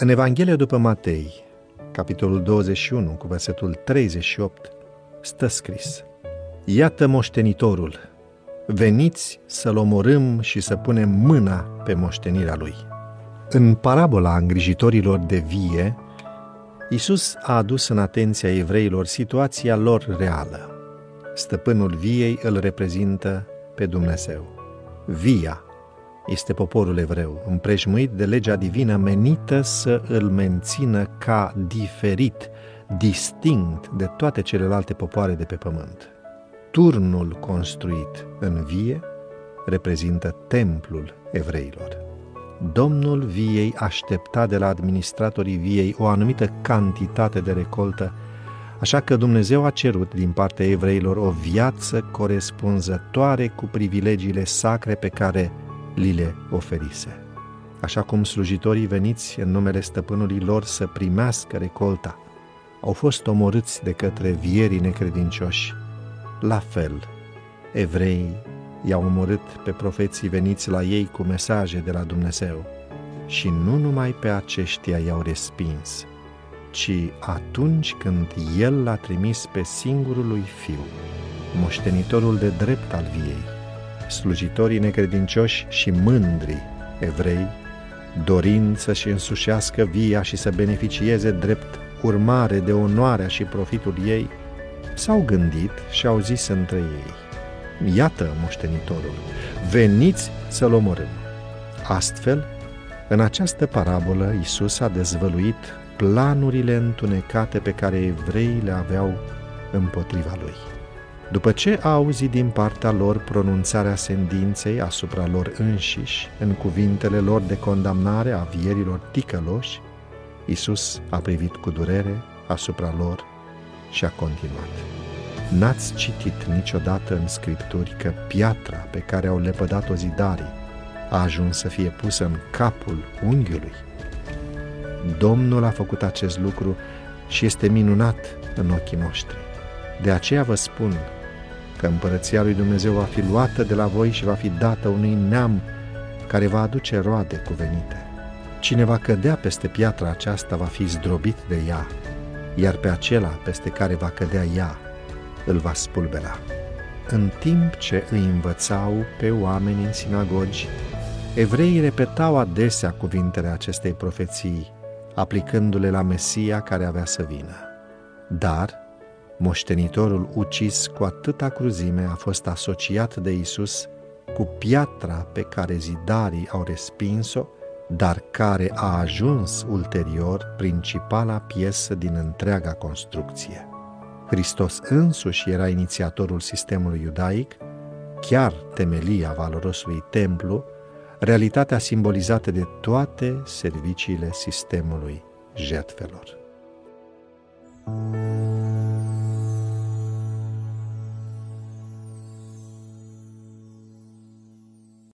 În Evanghelia după Matei, capitolul 21, cu versetul 38, stă scris Iată moștenitorul, veniți să-l omorâm și să punem mâna pe moștenirea lui. În parabola îngrijitorilor de vie, Isus a adus în atenția evreilor situația lor reală. Stăpânul viei îl reprezintă pe Dumnezeu. Via este poporul evreu, împrejmuit de legea divină menită să îl mențină ca diferit, distinct de toate celelalte popoare de pe pământ. Turnul construit în vie reprezintă templul evreilor. Domnul viei aștepta de la administratorii viei o anumită cantitate de recoltă, așa că Dumnezeu a cerut din partea evreilor o viață corespunzătoare cu privilegiile sacre pe care li le oferise. Așa cum slujitorii veniți în numele stăpânului lor să primească recolta, au fost omorâți de către vierii necredincioși, la fel, evreii i-au omorât pe profeții veniți la ei cu mesaje de la Dumnezeu. Și nu numai pe aceștia i-au respins, ci atunci când El l-a trimis pe singurul lui Fiu, moștenitorul de drept al viei, slujitorii necredincioși și mândri evrei, dorind să-și însușească via și să beneficieze drept urmare de onoarea și profitul ei, s-au gândit și au zis între ei, Iată moștenitorul, veniți să-l omorâm. Astfel, în această parabolă, Isus a dezvăluit planurile întunecate pe care evreii le aveau împotriva lui. După ce a auzit din partea lor pronunțarea sentinței asupra lor înșiși, în cuvintele lor de condamnare a vierilor ticăloși, Isus a privit cu durere asupra lor și a continuat. N-ați citit niciodată în Scripturi că piatra pe care au lepădat-o zidarii a ajuns să fie pusă în capul unghiului? Domnul a făcut acest lucru și este minunat în ochii noștri. De aceea vă spun că împărăția lui Dumnezeu va fi luată de la voi și va fi dată unui neam care va aduce roade cuvenite. Cine va cădea peste piatra aceasta va fi zdrobit de ea, iar pe acela peste care va cădea ea îl va spulbera. În timp ce îi învățau pe oameni în sinagogi, evreii repetau adesea cuvintele acestei profeții, aplicându-le la Mesia care avea să vină. Dar, moștenitorul ucis cu atâta cruzime a fost asociat de Isus cu piatra pe care zidarii au respins-o, dar care a ajuns ulterior principala piesă din întreaga construcție. Hristos însuși era inițiatorul sistemului iudaic, chiar temelia valorosului templu, realitatea simbolizată de toate serviciile sistemului jertfelor. thank you